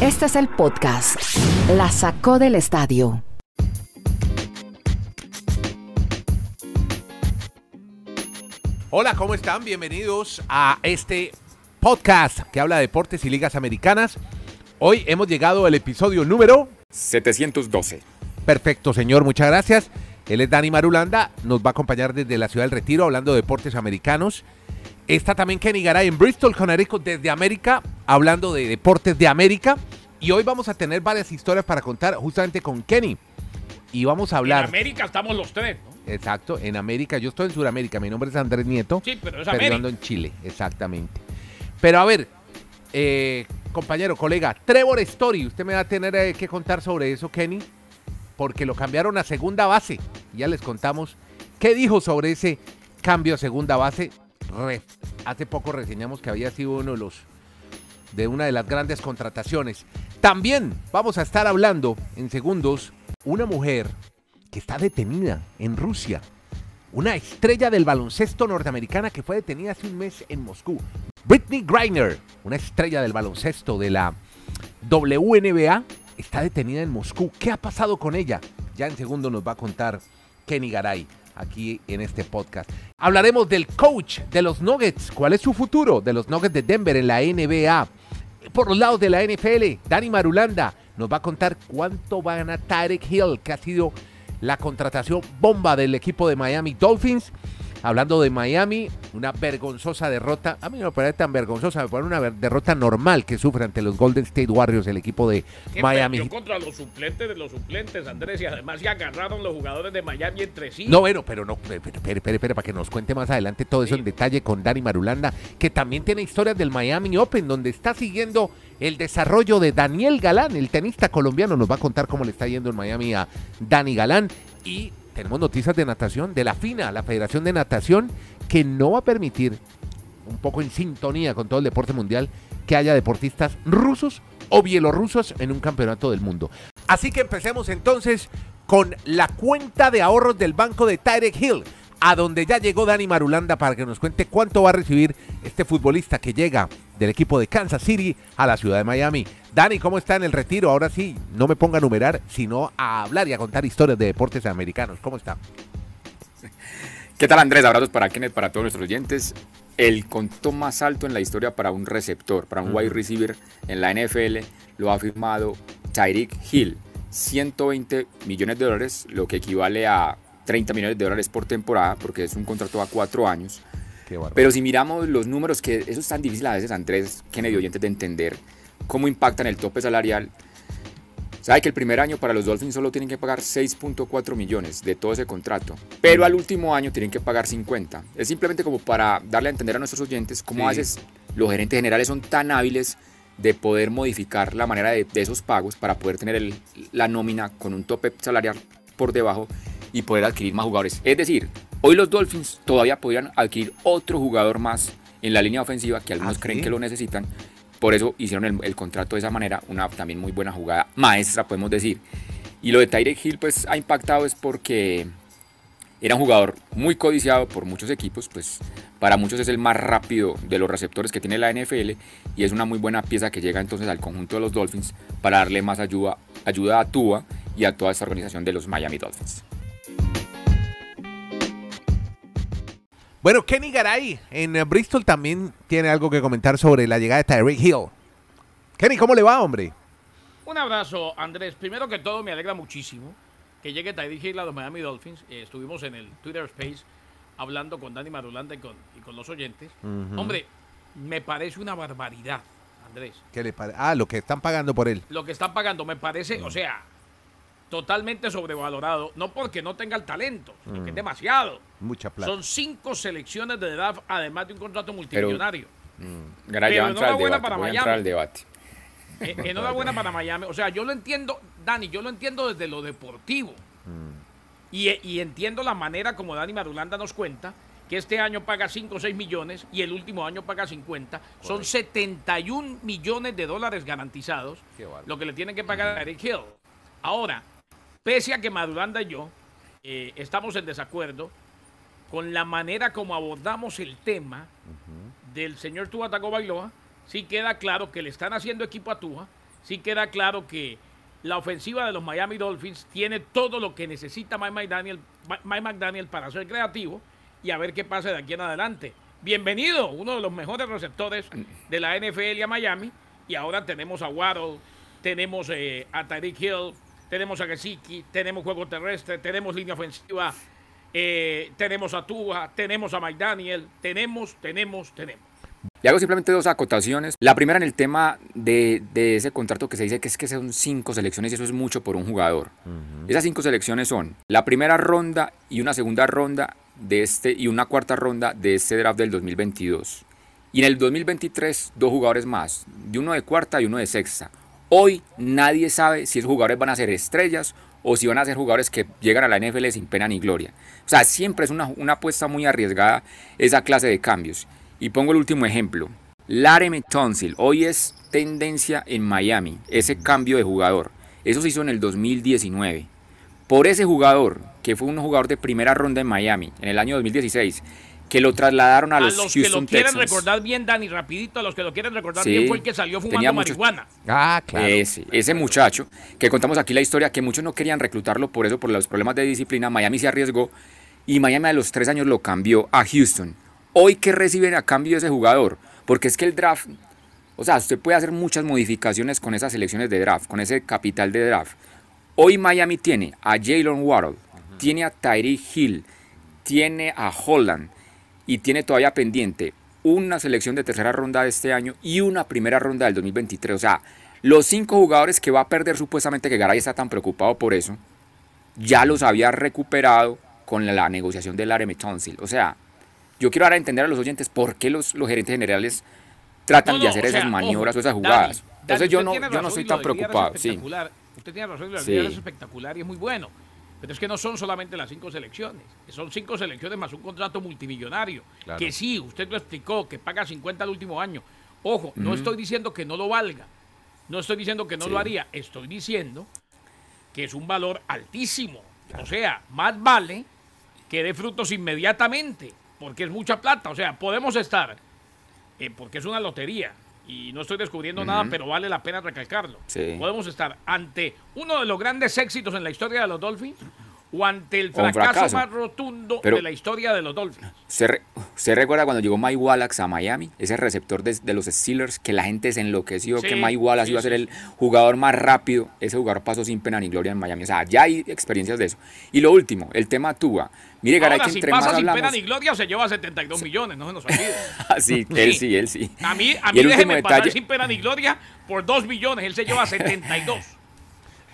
Este es el podcast. La sacó del estadio. Hola, ¿cómo están? Bienvenidos a este podcast que habla de deportes y ligas americanas. Hoy hemos llegado al episodio número 712. Perfecto, señor, muchas gracias. Él es Dani Marulanda, nos va a acompañar desde la ciudad del Retiro hablando de deportes americanos. Está también Kenny Garay en Bristol, Connecticut, desde América, hablando de deportes de América. Y hoy vamos a tener varias historias para contar justamente con Kenny. Y vamos a hablar. En América estamos los tres, ¿no? Exacto, en América. Yo estoy en Sudamérica. Mi nombre es Andrés Nieto. Sí, pero es América. ando en Chile, exactamente. Pero a ver, eh, compañero, colega, Trevor Story, usted me va a tener eh, que contar sobre eso, Kenny, porque lo cambiaron a segunda base. Ya les contamos qué dijo sobre ese cambio a segunda base. Hace poco reseñamos que había sido uno de los de una de las grandes contrataciones. También vamos a estar hablando en segundos una mujer que está detenida en Rusia. Una estrella del baloncesto norteamericana que fue detenida hace un mes en Moscú. Britney Griner, una estrella del baloncesto de la WNBA, está detenida en Moscú. ¿Qué ha pasado con ella? Ya en segundo nos va a contar Kenny Garay aquí en este podcast. Hablaremos del coach de los Nuggets. ¿Cuál es su futuro de los Nuggets de Denver en la NBA? Por los lados de la NFL, Dani Marulanda nos va a contar cuánto va a ganar Tarek Hill, que ha sido la contratación bomba del equipo de Miami Dolphins. Hablando de Miami, una vergonzosa derrota. A mí no me parece tan vergonzosa, me parece una derrota normal que sufre ante los Golden State Warriors, el equipo de Miami. perdió contra los suplentes de los suplentes, Andrés, y además se agarraron los jugadores de Miami entre sí. No, bueno, pero no, espere, espere, espere, espere, para que nos cuente más adelante todo eso Sí. en detalle con Dani Marulanda, que también tiene historias del Miami Open, donde está siguiendo el desarrollo de Daniel Galán, el tenista colombiano. Nos va a contar cómo le está yendo en Miami a Dani Galán. Y tenemos noticias de natación, de la FINA, la Federación de Natación, que no va a permitir, un poco en sintonía con todo el deporte mundial, que haya deportistas rusos o bielorrusos en un campeonato del mundo. Así que empecemos entonces con la cuenta de ahorros del banco de Tyrek Hill, a donde ya llegó Dani Marulanda para que nos cuente cuánto va a recibir este futbolista que llega del equipo de Kansas City a la ciudad de Miami. Dani, ¿cómo está en el retiro? Ahora sí, no me ponga a numerar, sino a hablar y a contar historias de deportes americanos. ¿Cómo está? ¿Qué tal Andrés? Abrazos para Kenneth, para todos nuestros oyentes. El contó más alto en la historia para un receptor, para un wide receiver en la NFL, lo ha firmado Tyreek Hill. 120 millones de dólares, lo que equivale a 30 millones de dólares por temporada, porque es un contrato a cuatro años. Pero si miramos los números, que eso es tan difícil a veces, Andrés, Kennedy, oyentes, de entender cómo impactan el tope salarial. Sabe que el primer año para los Dolphins solo tienen que pagar 6.4 millones de todo ese contrato, pero al último año tienen que pagar 50. Es simplemente como para darle a entender a nuestros oyentes cómo Sí. a veces los gerentes generales son tan hábiles de poder modificar la manera de, de esos pagos para poder tener el- la nómina con un tope salarial por debajo y poder adquirir más jugadores. Es decir, hoy los Dolphins todavía podrían adquirir otro jugador más en la línea ofensiva que algunos ¿Ah, creen sí? que lo necesitan. Por eso hicieron el, el contrato de esa manera, una también muy buena jugada maestra, podemos decir. Y lo de Tyreek Hill pues ha impactado es porque era un jugador muy codiciado por muchos equipos, pues para muchos es el más rápido de los receptores que tiene la NFL y es una muy buena pieza que llega entonces al conjunto de los Dolphins para darle más ayuda, ayuda a Tua y a toda esta organización de los Miami Dolphins. Bueno, Kenny Garay en eh, Bristol también tiene algo que comentar sobre la llegada de Tyreek Hill. Kenny, ¿cómo le va, hombre? Un abrazo, Andrés. Primero que todo, me alegra muchísimo que llegue Tyreek Hill a los Miami Dolphins. Eh, estuvimos en el Twitter Space hablando con Dani Marulanda y con, y con los oyentes. Hombre, me parece una barbaridad, Andrés. ¿Qué le pare- Ah, lo que están pagando por él. Lo que están pagando me parece, o sea, totalmente sobrevalorado. No porque no tenga el talento, sino que es demasiado. Mucha plata. Son cinco selecciones de edad, además de un contrato multimillonario. Pero al enhorabuena debate, para Miami. al debate. Eh, enhorabuena para Miami. O sea, yo lo entiendo, Dani, yo lo entiendo desde lo deportivo. Y, y entiendo la manera como Dani Marulanda nos cuenta que este año paga 5 o 6 millones y el último año paga 50. Son 71 millones de dólares garantizados lo que le tienen que pagar a Eric Hill. Ahora, pese a que Marulanda y yo eh, estamos en desacuerdo con la manera como abordamos el tema del señor Tua Tagovailoa, sí queda claro que le están haciendo equipo a Tua sí queda claro que la ofensiva de los Miami Dolphins tiene todo lo que necesita Mike McDaniel, Mike McDaniel para ser creativo y a ver qué pasa de aquí en adelante. Bienvenido, uno de los mejores receptores de la NFL y a Miami. Y ahora tenemos a Waddle, tenemos eh, a Tyreek Hill, tenemos a Gesicki, tenemos juego terrestre, tenemos línea ofensiva, eh, tenemos a Tua, tenemos a McDaniel, tenemos, tenemos, tenemos. Y hago simplemente dos acotaciones. La primera en el tema de, ese contrato que se dice que es que son cinco selecciones y eso es mucho por un jugador. Esas cinco selecciones son la primera ronda y una segunda ronda de este y una cuarta ronda de este draft del 2022. Y en el 2023 dos jugadores más, de uno de cuarta y uno de sexta. Hoy nadie sabe si esos jugadores van a ser estrellas o si van a ser jugadores que llegan a la NFL sin pena ni gloria. O sea, siempre es una, una apuesta muy arriesgada esa clase de cambios. Y pongo el último ejemplo. Laremy Tonsil, hoy es tendencia en Miami, ese cambio de jugador. Eso se hizo en el 2019. Por ese jugador, que fue un jugador de primera ronda en Miami en el año 2016, que lo trasladaron a, a los, los Houston que lo quieren Texans. recordar bien, Dani, rapidito, a los que lo quieren recordar Sí, bien, fue el que salió fumando muchos- marihuana. Ah, claro. Ese, ese muchacho, que contamos aquí la historia, que muchos no querían reclutarlo por eso, por los problemas de disciplina, Miami se arriesgó y Miami a los tres años lo cambió a Houston. Hoy, ¿qué reciben a cambio de ese jugador? Porque es que el draft, o sea, usted puede hacer muchas modificaciones con esas selecciones de draft, con ese capital de draft. Hoy Miami tiene a Jalen Waddle, tiene a Tyree Hill, tiene a Holland y tiene todavía pendiente una selección de tercera ronda de este año y una primera ronda del 2023. O sea, los cinco jugadores que va a perder supuestamente que Garay está tan preocupado por eso, ya los había recuperado con la, la negociación del Laremy Tonsil. O sea, yo quiero ahora entender a los oyentes por qué los, los gerentes generales tratan No, de hacer o esas maniobras ojo, o esas jugadas. Dani, Entonces yo no, yo no razón estoy y lo tan preocupado. Sí. Usted tiene razón, lo Sí. Es espectacular y es muy bueno. Pero es que no son solamente las cinco selecciones, son cinco selecciones más un contrato multimillonario. Claro. Que sí, usted lo explicó, que paga 50 al último año. Ojo, no estoy diciendo que no lo valga, no estoy diciendo que no Sí. lo haría, estoy diciendo que es un valor altísimo. O sea, más vale que dé frutos inmediatamente, porque es mucha plata. O sea, podemos estar, eh, porque es una lotería, y no estoy descubriendo nada, pero vale la pena recalcarlo. Sí. Podemos estar ante uno de los grandes éxitos en la historia de los Dolphins o ante el fracaso, fracaso. más rotundo Pero- de la historia de los Dolphins. ¿Usted, re- usted recuerda cuando llegó Mike Wallace a Miami? Ese receptor de, de los Steelers, que la gente se enloqueció, Sí, que Mike Wallace sí, iba a ser el jugador más rápido. Ese jugador pasó sin pena ni gloria en Miami. O sea, ya hay experiencias de eso. Y lo último, el tema Tua. Mire, Garay, Ahora, que si entre más pasa sin hablamos... pena ni gloria, se lleva 72 millones, no se nos olvide. Ah, sí, él sí, él sí. A mí, a mí déjeme pasar detalle- sin pena ni gloria por 2 millones, él se lleva 72.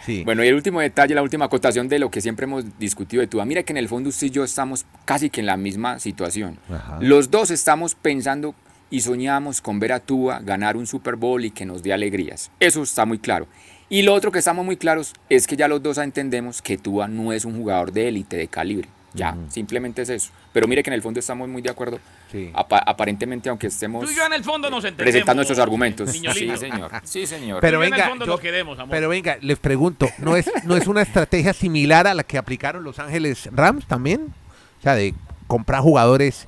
Sí. Bueno, y el último detalle, la última acotación de lo que siempre hemos discutido de Tua. Mira que en el fondo usted y yo estamos casi que en la misma situación. Ajá. Los dos estamos pensando y soñamos con ver a Tua ganar un Super Bowl y que nos dé alegrías. Eso está muy claro. Y lo otro que estamos muy claros es que ya los dos entendemos que Tua no es un jugador de élite, de calibre. Ya, simplemente es eso. Pero mire que en el fondo estamos muy de acuerdo. Sí. Aparentemente, aunque estemos Tú y yo en el fondo nos entendemos. presentando nuestros argumentos. niñolito. Sí, señor. Sí, señor. Pero yo en el venga, fondo yo- nos queremos, amor. pero venga, les pregunto, ¿no es, ¿no es una estrategia similar a la que aplicaron Los Ángeles Rams también? O sea, de comprar jugadores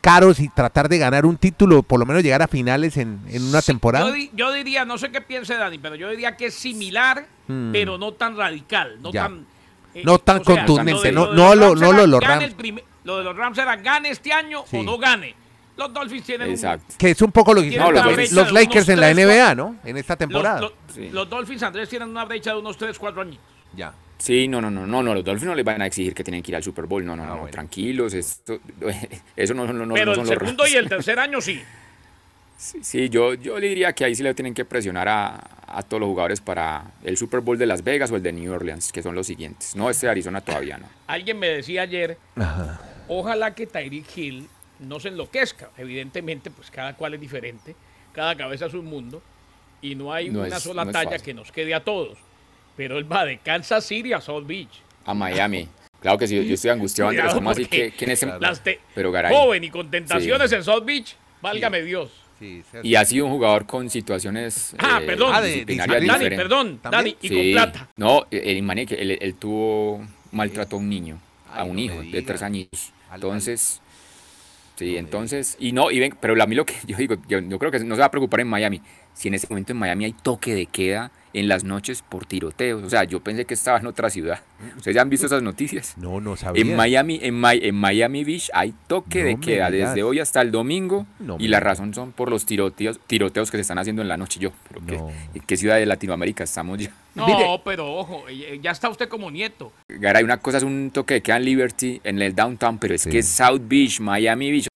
caros y tratar de ganar un título, por lo menos llegar a finales en, en una temporada. Yo, di- yo diría, no sé qué piense Dani, pero yo diría que es similar, Mm. pero no tan radical, no Ya. tan... eh, No tan sea, contundente, de- no- de no lo- no lo Rams. El lo de los Rams era gane este año Sí. o no gane. Los Dolphins tienen un- Exacto. Que es un poco lo que hicieron una los, Lakers en la NBA, ¿no? En esta temporada. los- Sí. los Dolphins, Andrés, tienen una brecha de unos 3, 4 años. ya. Sí, no, no, no, no, no, los Dolphins no les van a exigir que tienen que ir al Super Bowl, no, no, Ah, no, bueno. tranquilos, esto, eso no, no, no, pero no el son los segundo y el tercer año sí. Sí, sí, yo, yo le diría que ahí sí le tienen que presionar a, a todos los jugadores para el Super Bowl de Las Vegas o el de New Orleans, que son los siguientes. No, este de Arizona todavía no. Alguien me decía ayer, Ajá. Ojalá que Tyreek Hill no se enloquezca. Evidentemente, pues cada cual es diferente, cada cabeza es un mundo y no hay No una es- sola no es talla que nos quede a todos. Pero él va de Kansas City a South Beach. A Miami. Claro que sí, yo estoy angustiado, Andrés, ¿cómo así que, las te- Pero Garay. joven y con tentaciones en South Beach, válgame Dios. Sí. Y ha sido un jugador con situaciones Ah, eh, perdón. Ah, de-. Dani, perdón, ¿También? Dani, y Sí. con plata. No, el mané que él, él tuvo maltrató a un niño, a un hijo de tres años. Al- Entonces, Sí, entonces, y no, y ven, pero a mí lo que yo digo, yo, yo creo que no se va a preocupar en Miami. Si en ese momento en Miami hay toque de queda en las noches por tiroteos. O sea, yo pensé que estaba en otra ciudad. ¿Ustedes ya han visto esas noticias? No, no sabía. En Miami, en, Mi- en Miami Beach hay toque No de queda desde hoy hasta el domingo No y la razón son por los tiroteos, tiroteos que se están haciendo en la noche. Yo, pero ¿qué. ¿en qué ciudad de Latinoamérica estamos ya? No, Mire. pero ojo, eh, ya está usted como nieto. Garay, una cosa es un toque de queda en Liberty, en el downtown, pero es Sí. que South Beach, Miami Beach,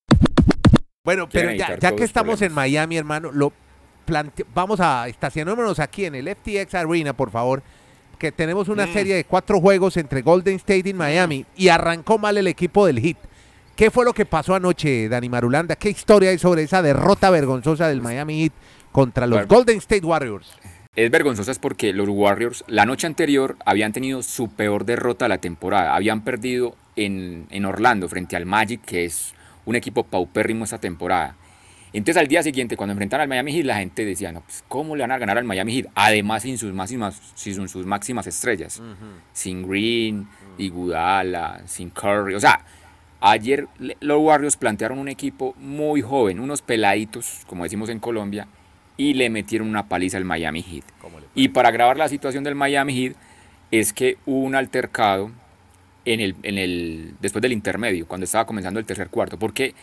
Bueno, pero ya, que estamos en. Miami, hermano, lo plante- vamos a estacionémonos aquí en el FTX Arena, por favor, que tenemos una Mm. serie de cuatro juegos entre Golden State y Miami y arrancó mal el equipo del Heat. ¿Qué fue lo que pasó anoche, Dani Marulanda? ¿Qué historia hay sobre esa derrota vergonzosa del Miami Heat contra los Bueno. Golden State Warriors? Es vergonzosa es porque los Warriors la noche anterior habían tenido su peor derrota de la temporada. Habían perdido en, en Orlando frente al Magic, que es un equipo paupérrimo esta temporada. Entonces al día siguiente, cuando enfrentaron al Miami Heat, la gente decía, no, pues ¿cómo le van a ganar al Miami Heat? Además sin sus máximas, sin sus máximas estrellas. Sin Green, Iguodala, sin Curry. O sea, ayer los Warriors plantearon un equipo muy joven, unos peladitos, como decimos en Colombia, y le metieron una paliza al Miami Heat. Y para agravar la situación del Miami Heat es que hubo un altercado en el, en el, después del intermedio, cuando estaba comenzando el tercer cuarto, porque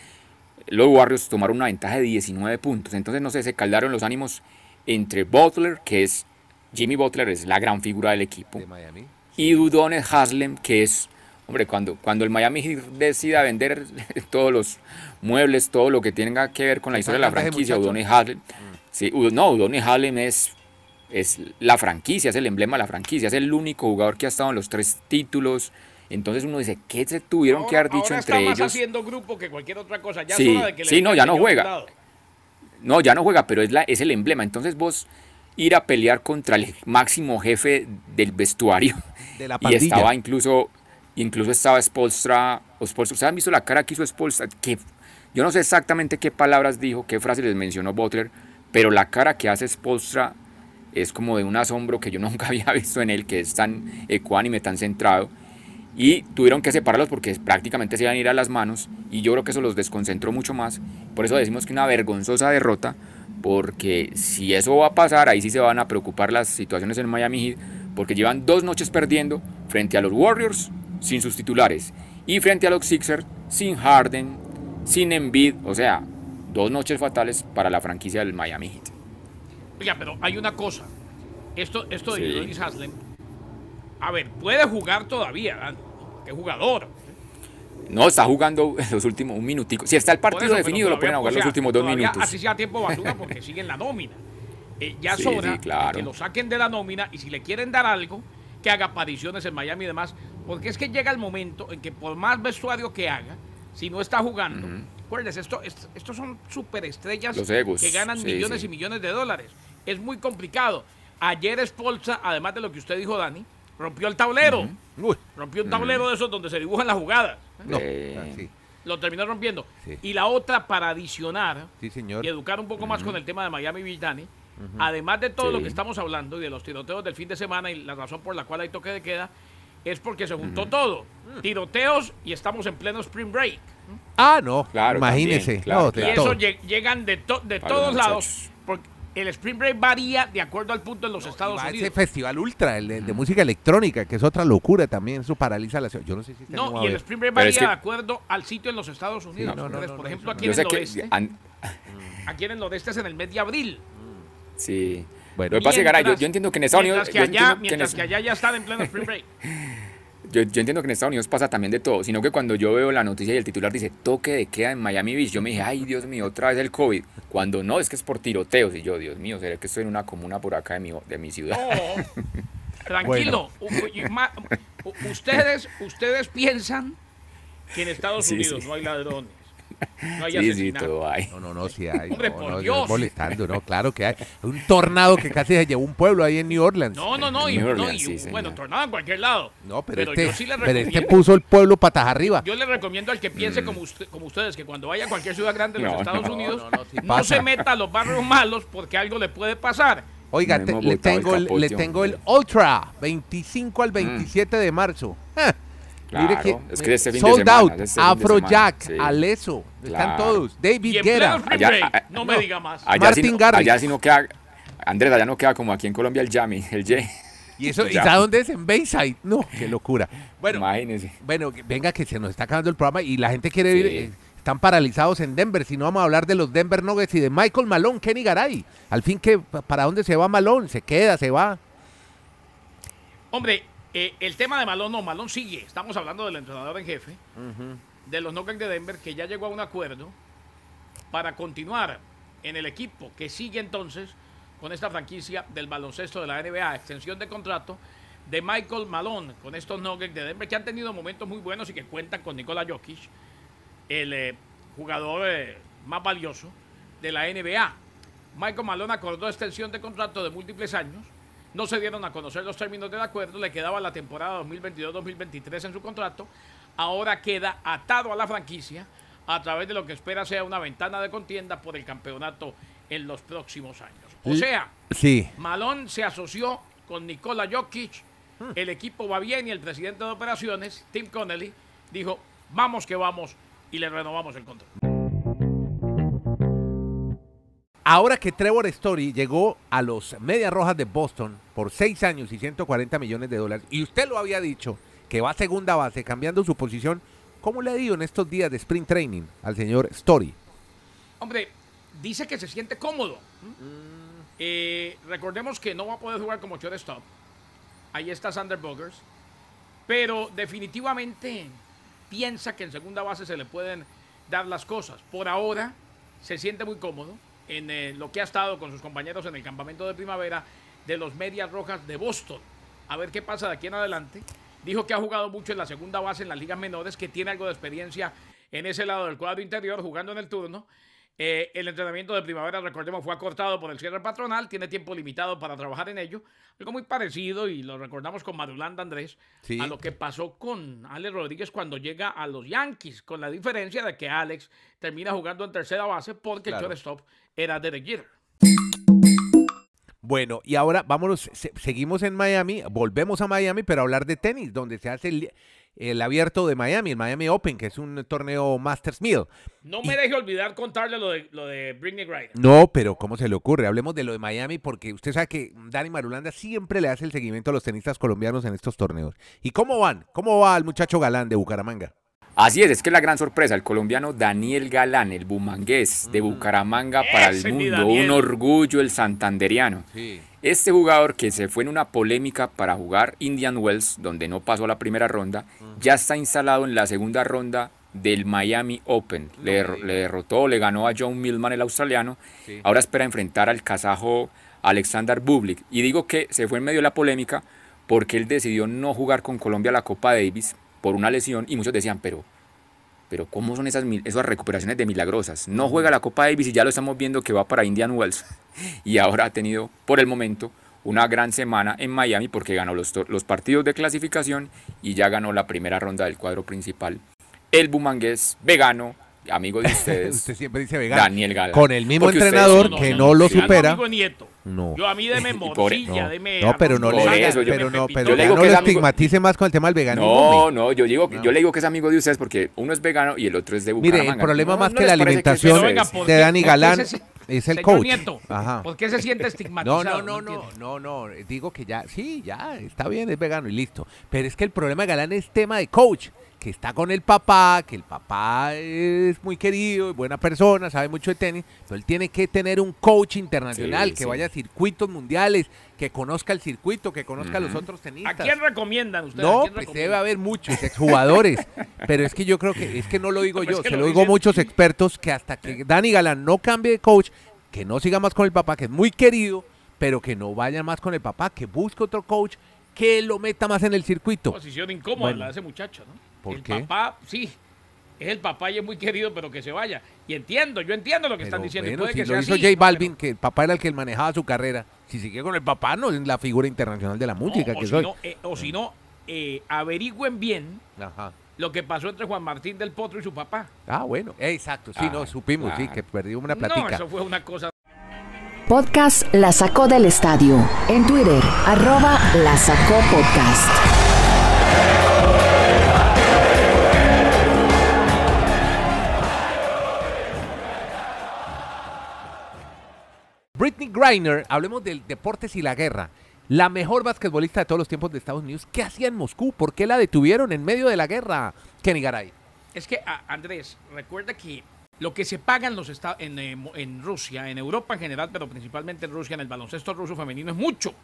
los Warriors tomaron una ventaja de 19 puntos. Entonces, no sé, se caldaron los ánimos entre Butler, que es Jimmy Butler, es la gran figura del equipo, De Miami. y Udonis Haslem, que es, hombre, cuando, cuando el Miami decida vender todos los muebles, todo lo que tenga que ver con la ¿Qué historia de la franquicia? Udonis Haslem, sí, Udo- no, Udonis Haslem es, es la franquicia, es el emblema de la franquicia, es el único jugador que ha estado en los tres títulos. Entonces uno dice, ¿qué se tuvieron que haber dicho ahora entre está más ellos? haciendo grupo que cualquier otra cosa. Ya Sí, de que sí, no, ya no juega. No, ya no juega, pero es, la, es el emblema. Entonces vos ir a pelear contra el máximo jefe del vestuario. De la Y estaba incluso, incluso estaba Spolstra. Spolstra. ¿Ustedes han visto la cara que hizo Spolstra? Que, yo no sé exactamente qué palabras dijo, qué frases les mencionó Butler, pero la cara que hace Spolstra es como de un asombro que yo nunca había visto en él, que es tan ecuánime, tan centrado. Y tuvieron que separarlos porque prácticamente se iban a ir a las manos. Y yo creo que eso los desconcentró mucho más. Por eso decimos que una vergonzosa derrota. Porque si eso va a pasar, ahí sí se van a preocupar las situaciones en Miami Heat. Porque llevan dos noches perdiendo frente a los Warriors sin sus titulares. Y frente a los Sixers sin Harden, sin Embiid. O sea, dos noches fatales para la franquicia del Miami Heat. Oiga, pero hay una cosa. Esto, esto de Sí. Haslem, a ver, puede jugar todavía, qué jugador. No, está jugando los últimos un minutico. Si está el partido eso, definido, lo pueden jugar o los últimos dos minutos. Así sea tiempo basura porque sigue en la nómina. Eh, ya es Sí, hora sí, claro. de que lo saquen de la nómina y si le quieren dar algo, que haga apariciones en Miami y demás. Porque es que llega el momento en que por más vestuario que haga, si no está jugando, acuérdense, esto, esto- estos son superestrellas egos, que ganan sí, millones y millones de dólares. Es muy complicado. Ayer Spolza, además de lo que usted dijo, Dani, rompió el tablero. Uy, Rompió un tablero de esos donde se dibujan las jugadas. no. Eh, así. Lo terminó rompiendo. Sí. Y la otra para adicionar Sí, señor. y educar un poco más con el tema de Miami Beach, Dani, además de todo lo que estamos hablando y de los tiroteos del fin de semana y la razón por la cual hay toque de queda, es porque se juntó todo. Tiroteos y estamos en pleno spring break. Ah, no. Claro, Imagínese. también, claro, no, Y claro. todo. eso lle- llegan de, to- de todos lados. El spring break varía de acuerdo al punto en los Y Estados va ese Unidos. festival ultra, el de, de música electrónica, que es otra locura también, eso paraliza la ciudad. Yo no sé si este No, a y el spring break varía es que- de acuerdo al sitio en los Estados Unidos. no, no, Entonces, no, por no, ejemplo, eso aquí en el noreste, an- aquí en el noreste es en el mes de abril. sí. Bueno, Lo que pasa es que, Garay, yo, Mientras- yo entiendo que en Estados Unidos. Mientras que allá, entiendo que en mientras que allá ya están en pleno spring break. Yo, yo entiendo que en Estados Unidos pasa también de todo, sino que cuando yo veo la noticia y el titular dice toque de queda en Miami Beach, yo me dije, ay Dios mío, otra vez el COVID. Cuando no, es que es por tiroteos. Y yo, Dios mío, ¿será que estoy en una comuna por acá de mi, de mi ciudad? No, tranquilo. Ustedes, ustedes piensan que en Estados Sí, Unidos sí. no hay ladrones, no hay Sí, sí, asesinatos. todo hay. No, no, no, sí hay. Hombre, no, por no, Dios. molestando, no, claro que hay. Un tornado que casi se llevó un pueblo ahí en New Orleans. No, no, no, y, New no, Orleans, y, sí, bueno, tornado en cualquier lado. No, pero, pero este, yo sí les pero este puso el pueblo patas arriba. Yo le recomiendo al que piense como, usted- como ustedes que cuando vaya a cualquier ciudad grande de los Estados no, Unidos no, no, sí no pasa. se meta a los barrios malos porque algo le puede pasar. Oiga, te- le, tengo el, le tengo el. Mm. Ultra, 25 al 27 de marzo. Claro, que es que este fin de Sold semana, Out, es este Afrojack, sí. Aleso, están Claro. todos. David Guerra. no me diga más. Allá Martin no, Garrix. allá sí no queda, Andrés, allá no queda como aquí en Colombia el Yami, el J. ¿Y eso, ¿y sabe dónde es? En Bayside. No, qué locura. Bueno, Imagínense. bueno, venga que se nos está acabando el programa y la gente quiere Sí. ir. eh, están paralizados en Denver. Si no, vamos a hablar de los Denver Nuggets y de Michael Malone, Kenny Garay. Al fin, que ¿para dónde se va Malone? ¿Se queda? ¿Se va? Hombre, eh, el tema de Malón no, Malón sigue. Estamos hablando del entrenador en jefe de los Nuggets de Denver que ya llegó a un acuerdo para continuar en el equipo que sigue entonces con esta franquicia del baloncesto de la NBA, extensión de contrato de Michael Malone con estos Nuggets de Denver que han tenido momentos muy buenos y que cuentan con Nikola Jokic, el eh, jugador eh, más valioso de la NBA. Michael Malone acordó extensión de contrato de múltiples años. No se dieron a conocer los términos del acuerdo. Le quedaba la temporada 2022-2023 en su contrato. Ahora queda atado a la franquicia a través de lo que espera sea una ventana de contienda por el campeonato en los próximos años. O sea, Sí. Malone se asoció con Nikola Jokic. Hmm. El equipo va bien y el presidente de operaciones, Tim Connelly, dijo, vamos que vamos y le renovamos el contrato. Ahora que Trevor Story llegó a los Medias Rojas de Boston por 6 años y 140 millones de dólares, y usted lo había dicho, que va a segunda base cambiando su posición, ¿cómo le ha ido en estos días de sprint training al señor Story? Hombre, dice que se siente cómodo. Eh, recordemos que no va a poder jugar como shortstop. Ahí está Sander Bogers. Pero definitivamente piensa que en segunda base se le pueden dar las cosas. Por ahora se siente muy cómodo en eh, lo que ha estado con sus compañeros en el campamento de primavera de los Medias Rojas de Boston. A ver qué pasa de aquí en adelante. Dijo que ha jugado mucho en la segunda base en las ligas menores, que tiene algo de experiencia en ese lado del cuadro interior, jugando en el turno. Eh, el entrenamiento de primavera, recordemos, fue acortado por el cierre patronal, tiene tiempo limitado para trabajar en ello. Algo muy parecido, y lo recordamos con Madulanda Andrés, Sí. a lo que pasó con Alex Rodríguez cuando llega a los Yankees, con la diferencia de que Alex termina jugando en tercera base porque Claro. el shortstop era Derek Jeter. Bueno, y ahora vámonos, se- seguimos en Miami, volvemos a Miami, pero a hablar de tenis, donde se hace el, el abierto de Miami, el Miami Open, que es un torneo Masters 1000. No me deje olvidar contarle lo de, lo de Britney Griner. No, pero ¿cómo se le ocurre? Hablemos de lo de Miami porque usted sabe que Dani Marulanda siempre le hace el seguimiento a los tenistas colombianos en estos torneos. ¿Y cómo van? ¿Cómo va el muchacho galán de Bucaramanga? Así es, es que la gran sorpresa, el colombiano Daniel Galán, el bumangués de Bucaramanga para el mundo, un orgullo el santanderiano. Sí. Este jugador que se fue en una polémica para jugar Indian Wells, donde no pasó a la primera ronda, ya está instalado en la segunda ronda del Miami Open. Le, le derrotó, le ganó a John Millman, el australiano. Sí. Ahora espera enfrentar al kazajo Alexander Bublik. Y digo que se fue en medio de la polémica porque él decidió no jugar con Colombia la Copa Davis por una lesión y muchos decían, pero pero ¿cómo son esas, esas recuperaciones de milagrosas? No juega la Copa Davis y ya lo estamos viendo que va para Indian Wells. Y ahora ha tenido, por el momento, una gran semana en Miami porque ganó los, los partidos de clasificación y ya ganó la primera ronda del cuadro principal. El bumangués vegano, amigo de ustedes, Usted siempre dice vegano. Daniel Galán. Con el mismo Porque entrenador que no lo supera. amigo Nieto. No. Yo a mí deme por- morcilla, No, deme no, pero no le yo- no, pepito. pero Yo le digo no que lo es amigo- estigmatice más con el tema del veganismo. No, no, yo digo, No. yo le digo que es amigo de ustedes porque uno es vegano y el otro es de Mire, Bucaramanga. el problema No, más no que la que alimentación ¿por de Dani Galán se- es el Señor coach. Nieto, Ajá. ¿por qué se siente No, estigmatizado? no, no, no, entiendo. no, no, digo que ya, sí, ya, está bien, es vegano y listo. Pero es que el problema de Galán es tema de coach, que está con el papá, que el papá es muy querido, es buena persona, sabe mucho de tenis, pero él tiene que tener un coach internacional, Sí, que sí. vaya a circuitos mundiales, que conozca el circuito, que conozca a los otros ¿A tenistas. quién recomiendan ustedes? ¿A No, quién pues debe haber muchos exjugadores, pero es que yo creo que, es que no lo digo No, pues yo, que se lo lo digo a muchos expertos que hasta que Dani Galán no cambie de coach, que no siga más con el papá, que es muy querido, pero que no vaya más con el papá, que busque otro coach, que lo meta más en el circuito. Posición incómoda Bueno. la de ese muchacho, ¿no? ¿Por el qué? papá, sí, es el papá y es muy querido, pero que se vaya. Y entiendo, yo entiendo lo que están diciendo. bueno, puede si que lo sea hizo así, J ¿no? Balvin, que el papá era el que manejaba su carrera, si sigue con el papá, no es la figura internacional de la música no, que o soy. Si no, eh, o si no, eh, averigüen bien Ajá. lo que pasó entre Juan Martín del Potro y su papá. Ah, bueno, eh, exacto, sí, Ah, no, supimos, sí, que perdimos una No, platica. eso fue una cosa. Podcast La Sacó del Estadio. En Twitter, arroba La Sacó Podcast. Griner, hablemos del deportes y la guerra. La mejor basquetbolista de todos los tiempos de Estados Unidos. ¿Qué hacía en Moscú? ¿Por qué la detuvieron en medio de la guerra, Kenny Garay? Es que, Andrés, recuerda que lo que se paga en, los esta- en, eh, en Rusia, en Europa en general, pero principalmente en Rusia, en el baloncesto ruso femenino, es mucho.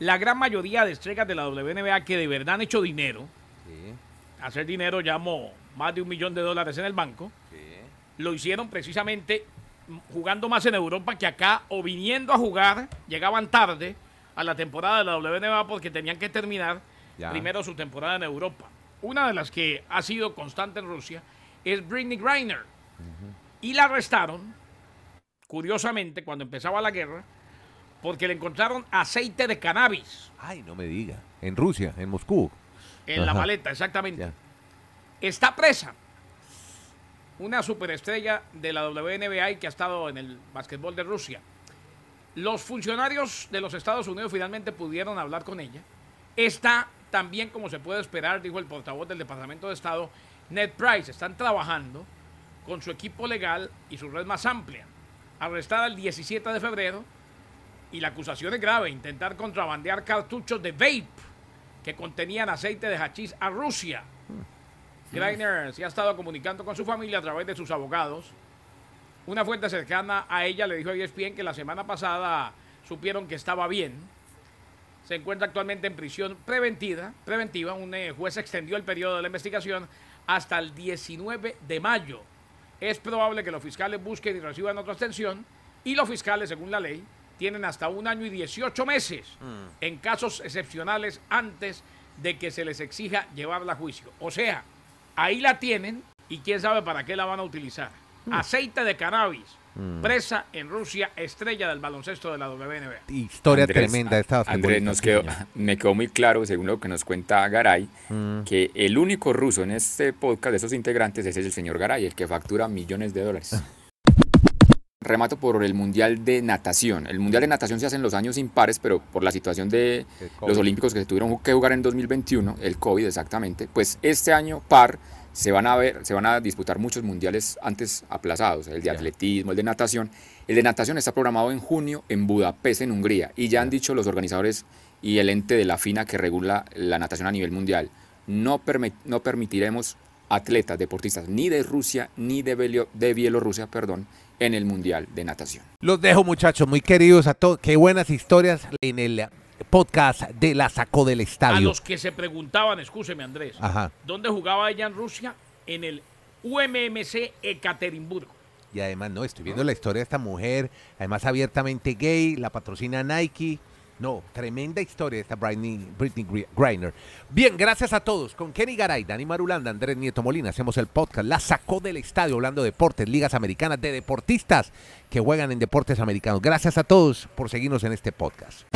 La gran mayoría de estrellas de la WNBA que de verdad han hecho dinero, hacer dinero llamo más de un millón de dólares en el banco, lo hicieron precisamente jugando más en Europa que acá o viniendo a jugar, llegaban tarde a la temporada de la WNBA porque tenían que terminar Ya. primero su temporada en Europa. Una de las que ha sido constante en Rusia es Britney Griner. Y la arrestaron, curiosamente, cuando empezaba la guerra, porque le encontraron aceite de cannabis Ay, no me diga. En Rusia, en Moscú. en la maleta, exactamente. Ya. Está presa. Una superestrella de la WNBA y que ha estado en el básquetbol de Rusia. Los funcionarios de los Estados Unidos finalmente pudieron hablar con ella. Está también, como se puede esperar, dijo el portavoz del Departamento de Estado, Ned Price. Están trabajando con su equipo legal y su red más amplia. Arrestada el 17 de febrero y la acusación es grave, intentar contrabandear cartuchos de vape que contenían aceite de hachís a Rusia. Greiner se ha estado comunicando con su familia a través de sus abogados. Una fuente cercana a ella le dijo a ESPN que la semana pasada supieron que estaba bien. Se encuentra actualmente en prisión preventiva. preventiva. Un eh, juez extendió el periodo de la investigación hasta el 19 de mayo. Es probable que los fiscales busquen y reciban otra extensión. Y los fiscales, según la ley, tienen hasta un año y 18 meses en casos excepcionales antes de que se les exija llevarla a juicio. O sea, ahí la tienen y quién sabe para qué la van a utilizar. Aceite de cannabis, presa en Rusia, estrella del baloncesto de la WNBA. Historia Andrés, tremenda de esta Andrés, nos quedó, me quedó muy claro, según lo que nos cuenta Garay, que el único ruso en este podcast de esos integrantes es el señor Garay, el que factura millones de dólares. Remato por el Mundial de Natación. El Mundial de Natación se hace en los años impares, pero por la situación de los Olímpicos que se tuvieron que jugar en 2021, el COVID exactamente, pues este año par se van a ver, se van a disputar muchos mundiales antes aplazados, el de atletismo, el de natación. El de natación está programado en junio en Budapest, en Hungría, y ya han dicho los organizadores y el ente de la FINA que regula la natación a nivel mundial, no, permi- no permitiremos atletas, deportistas, ni de Rusia ni de, Belio- de Bielorrusia, perdón, en el mundial de natación. Los dejo, muchachos, muy queridos a todos. Qué buenas historias en el podcast de La Sacó del A Estadio. los que se preguntaban, escúcheme Andrés, Ajá. ¿dónde jugaba ella en Rusia? En el UMMC Ekaterimburgo. Y además, no, estoy viendo la historia de esta mujer, además abiertamente gay, la patrocina Nike. No, tremenda historia esta Britney, Britney Gri- Griner. Bien, gracias a todos. Con Kenny Garay, Dani Marulanda, Andrés Nieto Molina, hacemos el podcast. La sacó del estadio hablando de deportes, ligas americanas, de deportistas que juegan en deportes americanos. Gracias a todos por seguirnos en este podcast.